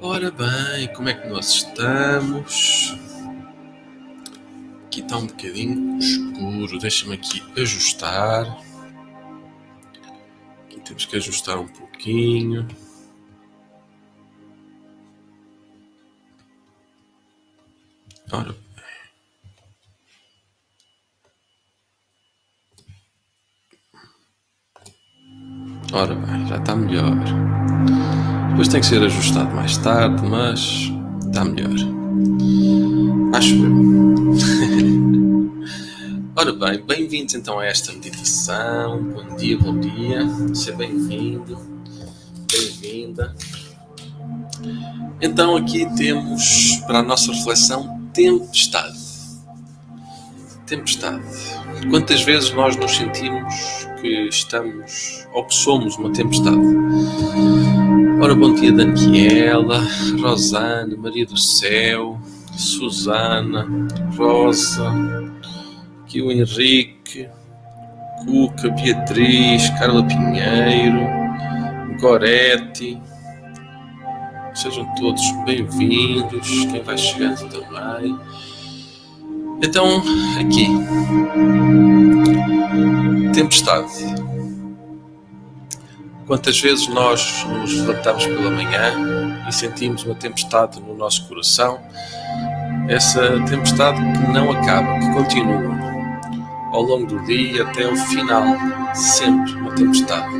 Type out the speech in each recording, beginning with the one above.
Ora bem, como é que nós estamos? Aqui está um bocadinho escuro, deixa-me aqui ajustar. Aqui temos que ajustar um pouquinho. Ora Ora bem, já está melhor. Depois tem que ser ajustado mais tarde, mas está melhor. Acho eu. Ora bem, bem-vindos então a esta meditação. Bom dia, bom dia. Seja bem-vindo, bem-vinda. Então aqui temos para a nossa reflexão tempestade. Tempestade. Quantas vezes nós nos sentimos que estamos ou que somos uma tempestade. Ora, bom dia, Daniela, Rosana, Maria do Céu, Susana, Rosa, aqui o Henrique, Cuca, Beatriz, Carla Pinheiro, Goretti. Sejam todos bem-vindos, quem vai chegando também. Então, aqui, tempestade. Quantas vezes nós nos levantamos pela manhã e sentimos uma tempestade no nosso coração, essa tempestade que não acaba, que continua. Ao longo do dia até o final, sempre uma tempestade.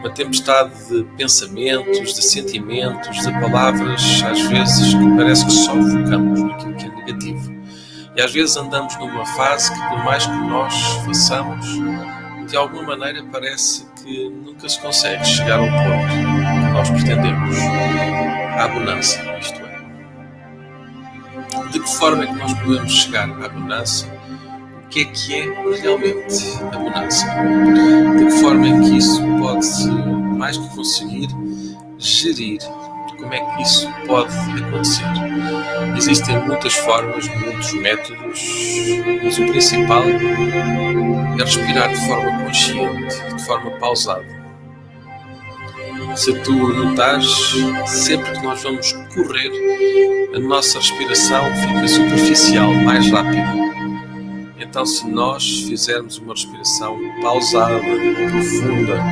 Uma tempestade de pensamentos, de sentimentos, de palavras, às vezes que parece que só focamos naquilo que é negativo. E às vezes andamos numa fase que, por mais que nós façamos, de alguma maneira parece que nunca se consegue chegar ao ponto que nós pretendemos, à bonança, isto é. De que forma é que nós podemos chegar à bonança? O que é que é realmente a bonança? De que forma é que isso pode, mais que conseguir, gerir como é que isso pode acontecer. Existem muitas formas, muitos métodos, mas o principal é respirar de forma consciente, de forma pausada. Se tu notares, sempre que nós vamos correr, a nossa respiração fica superficial, mais rápida. Então, se nós fizermos uma respiração pausada, profunda,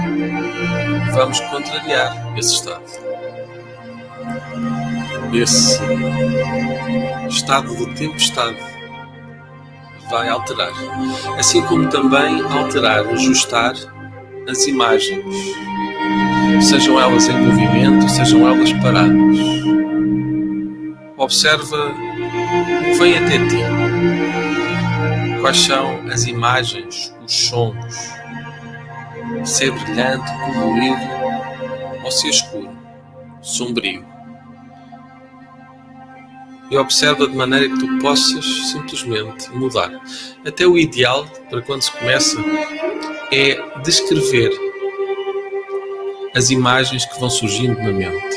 vamos contrariar esse estado esse estado de tempestade vai alterar, assim como também alterar, ajustar as imagens, sejam elas em movimento, sejam elas paradas. Observa o que vem até ti. Quais são as imagens, os sons? Se é brilhante, colorido ou se é escuro, sombrio e observa de maneira que tu possas simplesmente mudar. Até o ideal para quando se começa é descrever as imagens que vão surgindo na mente.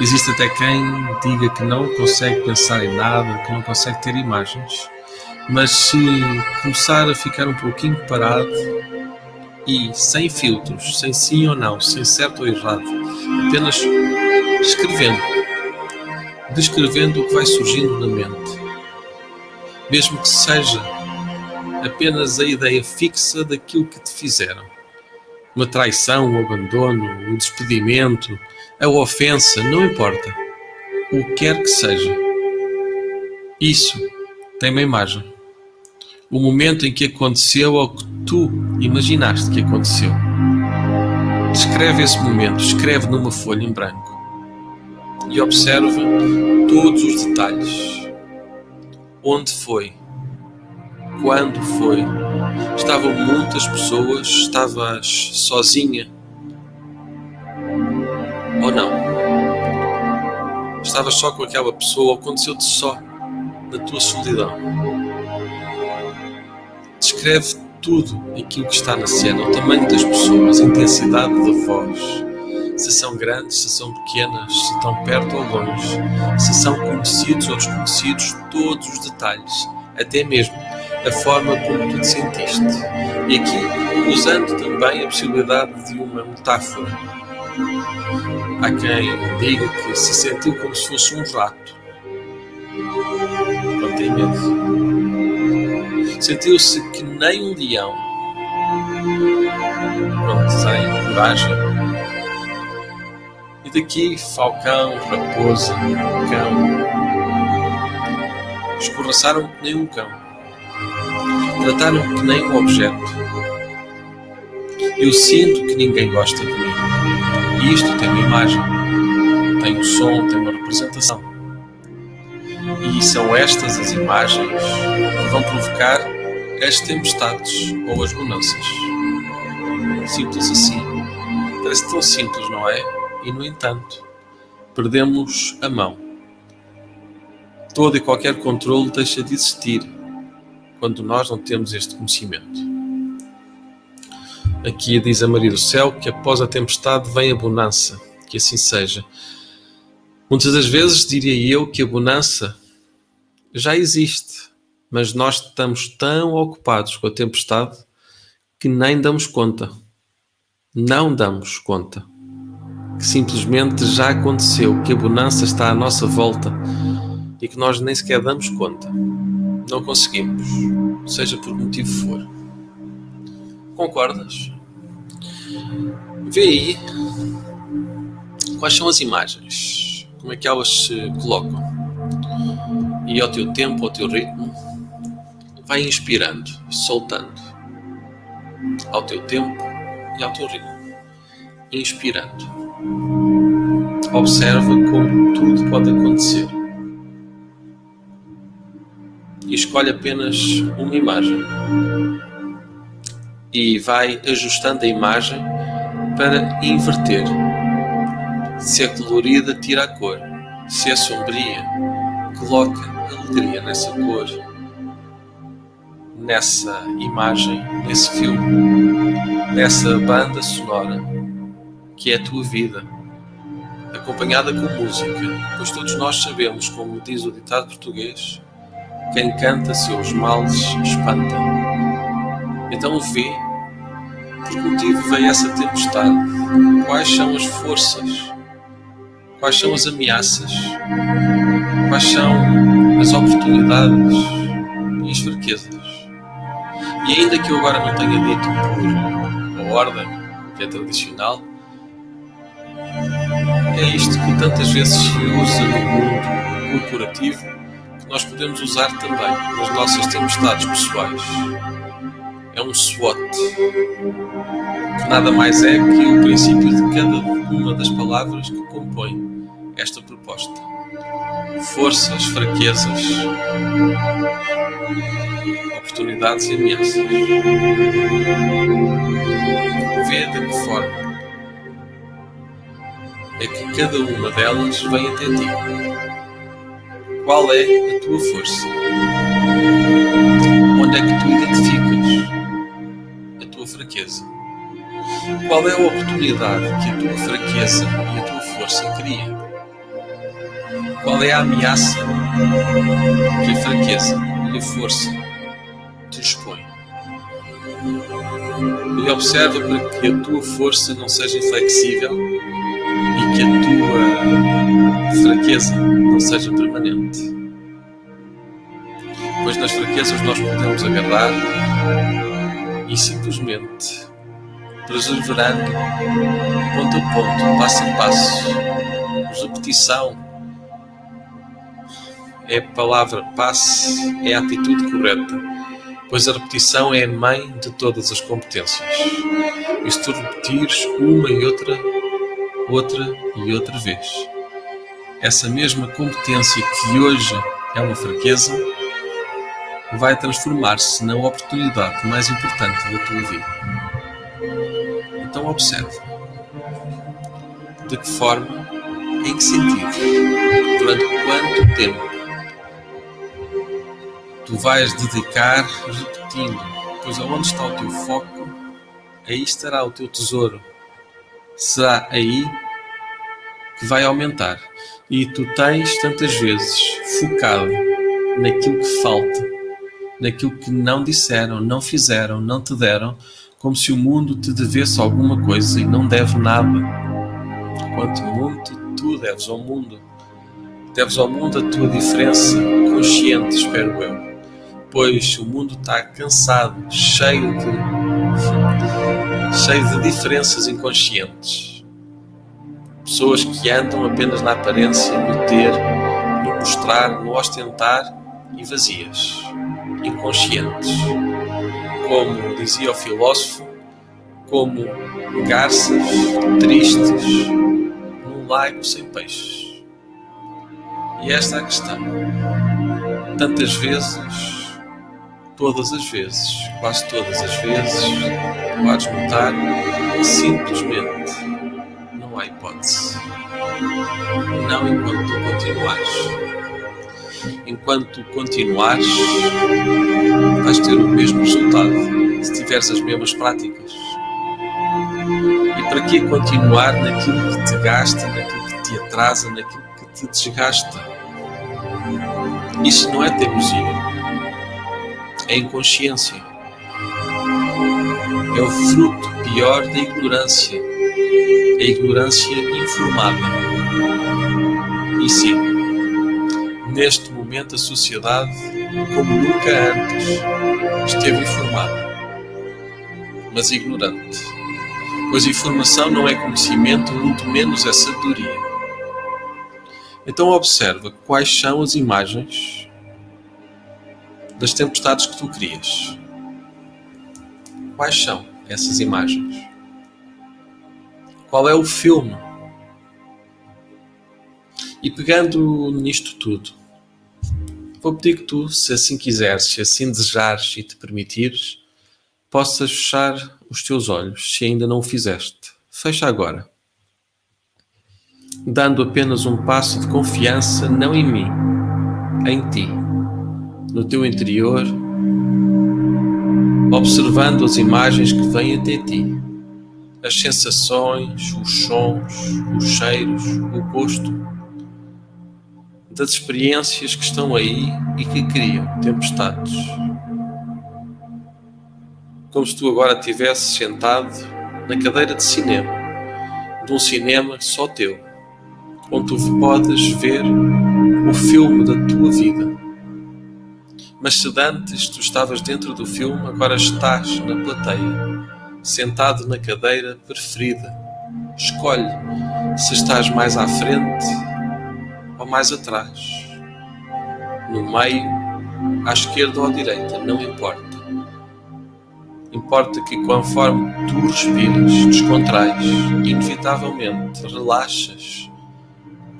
Existe até quem diga que não consegue pensar em nada, que não consegue ter imagens, mas se começar a ficar um pouquinho parado e sem filtros, sem sim ou não, sem certo ou errado, apenas escrevendo descrevendo o que vai surgindo na mente, mesmo que seja apenas a ideia fixa daquilo que te fizeram. Uma traição, um abandono, um despedimento, a ofensa, não importa. O que quer que seja. Isso tem uma imagem. O momento em que aconteceu ou que tu imaginaste que aconteceu. Descreve esse momento, escreve numa folha em branco e observa todos os detalhes. Onde foi? Quando foi? Estavam muitas pessoas? Estavas sozinha? Ou não? Estavas só com aquela pessoa? Aconteceu-te só na tua solidão? Descreve tudo aquilo que está na cena, o tamanho das pessoas, a intensidade da voz se são grandes, se são pequenas, se estão perto ou longe, se são conhecidos ou desconhecidos, todos os detalhes, até mesmo a forma como tu te sentiste. E aqui, usando também a possibilidade de uma metáfora, Há quem diga que se sentiu como se fosse um rato. Não tem medo. Sentiu-se que nem um leão. Pronto, sem coragem. Daqui, falcão, raposa, cão. Escorraçaram que nem um cão. Trataram que nem um objeto. Eu sinto que ninguém gosta de mim. E isto tem uma imagem, tem um som, tem uma representação. E são estas as imagens que vão provocar as tempestades ou as bonanças. Simples assim. Parece tão simples, não é? E no entanto, perdemos a mão. Todo e qualquer controle deixa de existir quando nós não temos este conhecimento. Aqui diz a Maria do Céu que após a tempestade vem a bonança, que assim seja. Muitas das vezes diria eu que a bonança já existe, mas nós estamos tão ocupados com a tempestade que nem damos conta. Não damos conta. Que simplesmente já aconteceu, que a bonança está à nossa volta e que nós nem sequer damos conta. Não conseguimos, seja por motivo for. Concordas? Vê aí quais são as imagens, como é que elas se colocam. E ao teu tempo, ao teu ritmo, vai inspirando, soltando. Ao teu tempo e ao teu ritmo. Inspirando. Observa como tudo pode acontecer. E escolhe apenas uma imagem e vai ajustando a imagem para inverter. Se é colorida, tira a cor. Se é sombria, coloca alegria nessa cor, nessa imagem, nesse filme, nessa banda sonora que é a tua vida, acompanhada com música, pois todos nós sabemos, como diz o ditado português, quem canta seus males espanta. Então vê por que motivo veio essa tempestade? Quais são as forças? Quais são as ameaças? Quais são as oportunidades e as fraquezas? E ainda que eu agora não tenha dito por ordem, que é tradicional, é isto que tantas vezes se usa no mundo corporativo que nós podemos usar também nas nossas tempestades pessoais é um SWOT, que nada mais é que o princípio de cada uma das palavras que compõe esta proposta. Forças, fraquezas, oportunidades e ameaças. Vê de que forma é que cada uma delas vem até ti. Qual é a tua força? Onde é que tu identificas fraqueza? Qual é a oportunidade que a tua fraqueza e a tua força cria? Qual é a ameaça que a fraqueza e a força te expõem? E observa para que a tua força não seja inflexível e que a tua fraqueza não seja permanente. Pois nas fraquezas nós podemos agarrar e simplesmente perseverando ponto a ponto, passo a passo, repetição é a palavra passe, é a atitude correta, pois a repetição é a mãe de todas as competências. E se tu repetires uma e outra, outra e outra vez, essa mesma competência que hoje é uma fraqueza, vai transformar-se na oportunidade mais importante da tua vida. Então observe de que forma, em que sentido, durante quanto tempo tu vais dedicar repetindo, pois aonde está o teu foco, aí estará o teu tesouro. Será aí que vai aumentar. E tu tens tantas vezes focado naquilo que falta naquilo que não disseram, não fizeram, não te deram, como se o mundo te devesse alguma coisa e não deve nada. Quanto muito tu deves ao mundo. Deves ao mundo a tua diferença, consciente, espero eu. Pois o mundo está cansado, cheio de. Cheio de diferenças inconscientes. Pessoas que andam apenas na aparência, no ter, no mostrar, no ostentar e vazias, inconscientes. Como dizia o filósofo, como garças tristes num lago sem peixes. E esta é a questão. Tantas vezes, todas as vezes, quase todas as vezes, podes notar simplesmente não há hipótese. Não enquanto tu continuares. Enquanto continuares, vais ter o mesmo resultado se tiveres as mesmas práticas. E para que continuar naquilo que te gasta, naquilo que te atrasa, naquilo que te desgasta? Isso não é teimosia, é inconsciência. É o fruto pior da ignorância, é a ignorância informada. E sim, neste momento a sociedade, como nunca antes, esteve informada, mas ignorante pois informação não é conhecimento, muito menos é sabedoria. Então observa quais são as imagens das tempestades que tu crias. Quais são essas imagens? Qual é o filme? E pegando nisto tudo, vou pedir que tu, se assim quiseres, se assim desejares e te permitires, possas fechar os teus olhos, se ainda não o fizeste. Fecha agora. Dando apenas um passo de confiança, não em mim, em ti, no teu interior, observando as imagens que vêm até ti, as sensações, os sons, os cheiros, o gosto, das experiências que estão aí e que criam tempestades como se tu agora estivesses sentado na cadeira de cinema, de um cinema só teu, onde tu podes ver o filme da tua vida. Mas se antes tu estavas dentro do filme, agora estás na plateia, sentado na cadeira preferida. Escolhe se estás mais à frente ou mais atrás, no meio, à esquerda ou à direita, não importa. Importa que, conforme tu respiras, descontrais, inevitavelmente relaxas.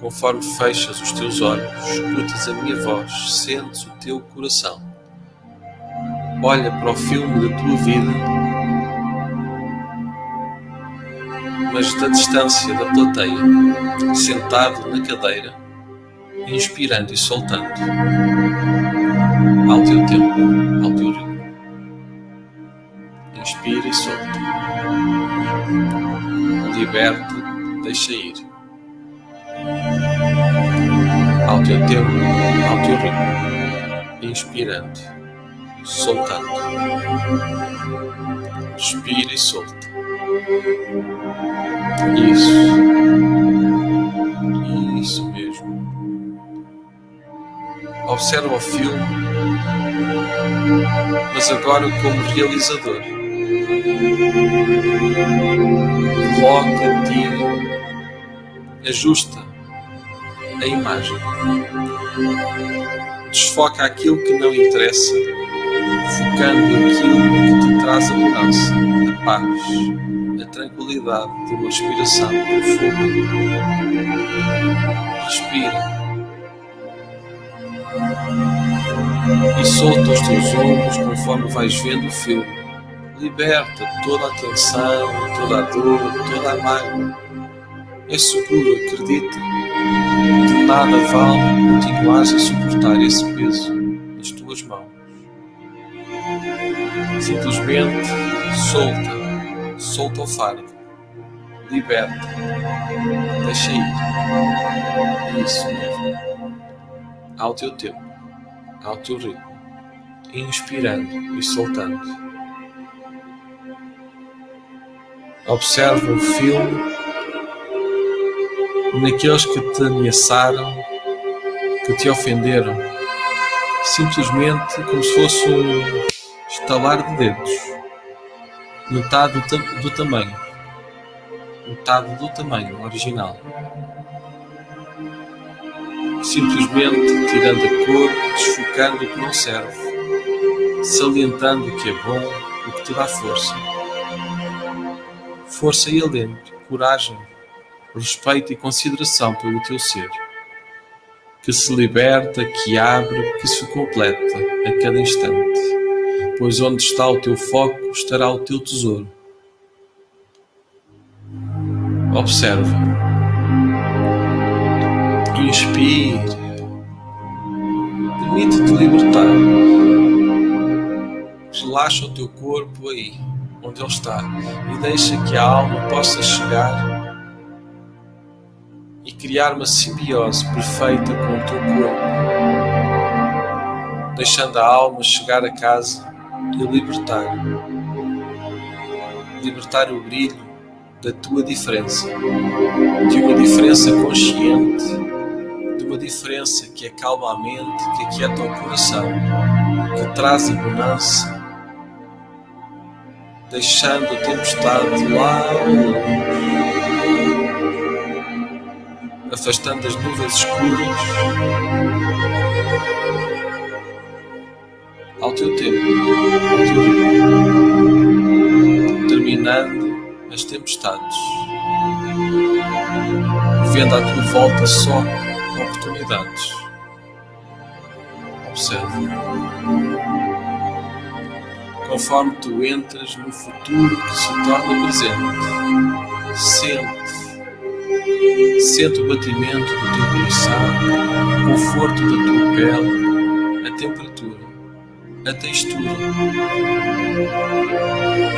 Conforme fechas os teus olhos, escutas a minha voz, sentes o teu coração. Olha para o filme da tua vida, mas da distância da plateia, sentado na cadeira, inspirando e soltando, ao teu tempo, ao teu ritmo. Inspira e solta. Liberta, deixa ir. Ao teu tempo, ao teu ritmo. Inspirando, soltando. Respira e solta. Isso. Isso mesmo. Observa o filme, mas agora como realizador. Coloca-te, ajusta a imagem, desfoca aquilo que não interessa, focando aquilo que te traz a mudança, a paz, a tranquilidade de uma respiração profunda. Respira. E solta os teus ombros conforme vais vendo o filme liberta toda a tensão, toda a dor, toda a mágoa. É seguro, acredita. De nada vale continuares a suportar esse peso nas tuas mãos. Simplesmente solta, solta o fardo, liberta, deixa ir. Isso mesmo. Ao teu tempo, ao teu ritmo, inspirando e soltando. Observa o filme naqueles que te ameaçaram, que te ofenderam, simplesmente como se fosse um estalar de dedos, metade do, tamanho, metade do tamanho original. Simplesmente tirando a cor, desfocando o que não serve, salientando o que é bom, o que te dá força. Força e alento, coragem, respeito e consideração pelo teu ser, que se liberta, que abre, que se completa a cada instante, pois onde está o teu foco estará o teu tesouro. Observa. Inspire. Permite-te libertar. Relaxa o teu corpo aí, onde ele está, e deixa que a alma possa chegar e criar uma simbiose perfeita com o teu corpo, deixando a alma chegar a casa e libertar. Libertar o brilho da tua diferença, de uma diferença consciente, de uma diferença que acalma a mente, que aquieta o coração, que traz a bonança, deixando a tempestade lá afastando as nuvens escuras ao teu tempo, ao teu terminando as tempestades, vendo à tua volta só oportunidades. Observe. Conforme tu entras no futuro que se torna presente, sente Sente o batimento do teu coração, o conforto da tua pele, a temperatura, a textura.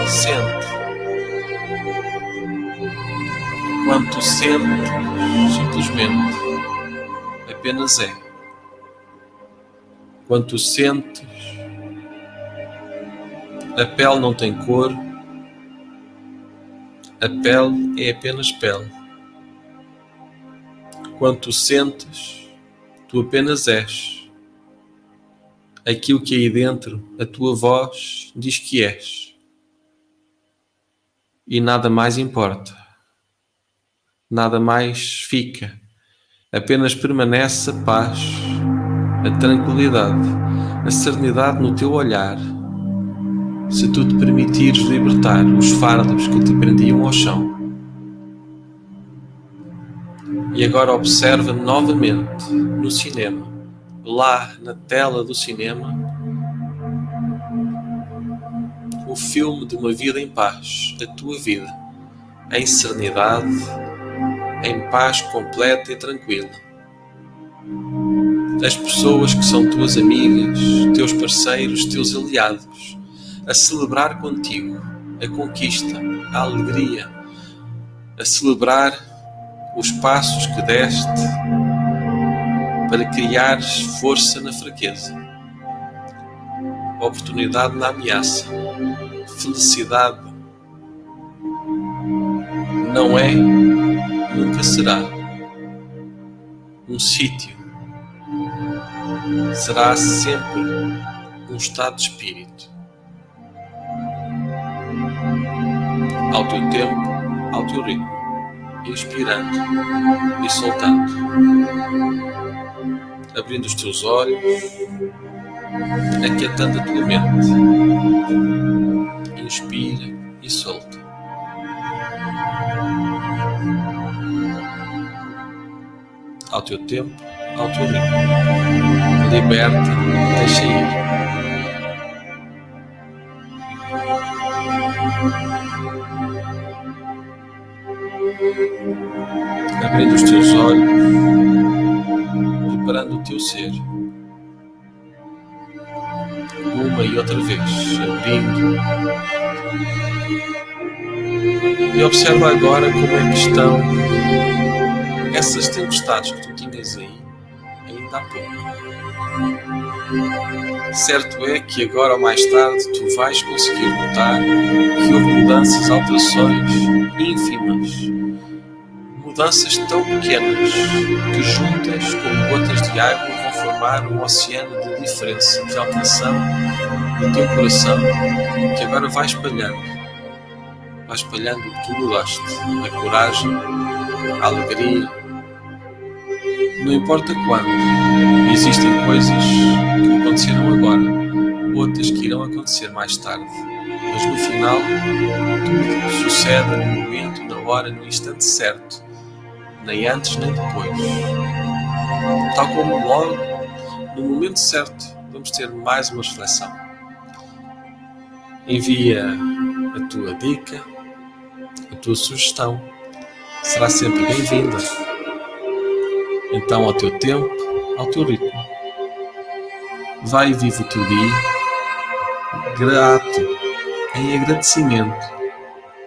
Sente. Quando sentes, simplesmente, apenas é. Quando sentes, a pele não tem cor, a pele é apenas pele. Quando tu sentes, tu apenas és. Aquilo que aí dentro, a tua voz diz que és. E nada mais importa. Nada mais fica. Apenas permanece a paz, a tranquilidade, a serenidade no teu olhar. Se tu te permitires libertar os fardos que te prendiam ao chão e agora observa novamente no cinema, lá na tela do cinema, o filme de uma vida em paz, a tua vida, em serenidade, em paz completa e tranquila. As pessoas que são tuas amigas, teus parceiros, teus aliados, a celebrar contigo a conquista, a alegria, a celebrar os passos que deste para criares força na fraqueza, oportunidade na ameaça, felicidade não é, nunca será um sítio, será sempre um estado de espírito. Ao teu tempo, ao teu ritmo inspirando e soltando, abrindo os teus olhos, aquietando a tua mente. Inspira e solta. Ao teu tempo, ao teu ritmo. Liberta, deixa ir. Abrindo os teus olhos, preparando o teu ser. Uma e outra vez, abrindo. E observa agora como é que estão essas tempestades que tu tinhas aí, ainda há pouco. Certo é que agora ou mais tarde tu vais conseguir notar que houve mudanças, alterações ínfimas Mudanças tão pequenas que juntas como gotas de água vão formar um oceano de diferença, de alteração no teu coração, que agora vai espalhando. Vai espalhando o que a coragem, a alegria. Não importa quando, existem coisas que aconteceram agora, outras que irão acontecer mais tarde. Mas no final, tudo sucede no momento, na hora, no instante certo nem antes nem depois. Tal como logo, no momento certo, vamos ter mais uma reflexão. Envia a tua dica, a tua sugestão, será sempre bem-vinda. Então, ao teu tempo, ao teu ritmo. Vai e vive o teu dia, grato, em agradecimento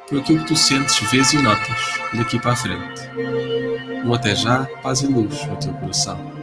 por aquilo que tu sentes, vês e notas daqui para a frente. Um até já, paz e luz no teu coração.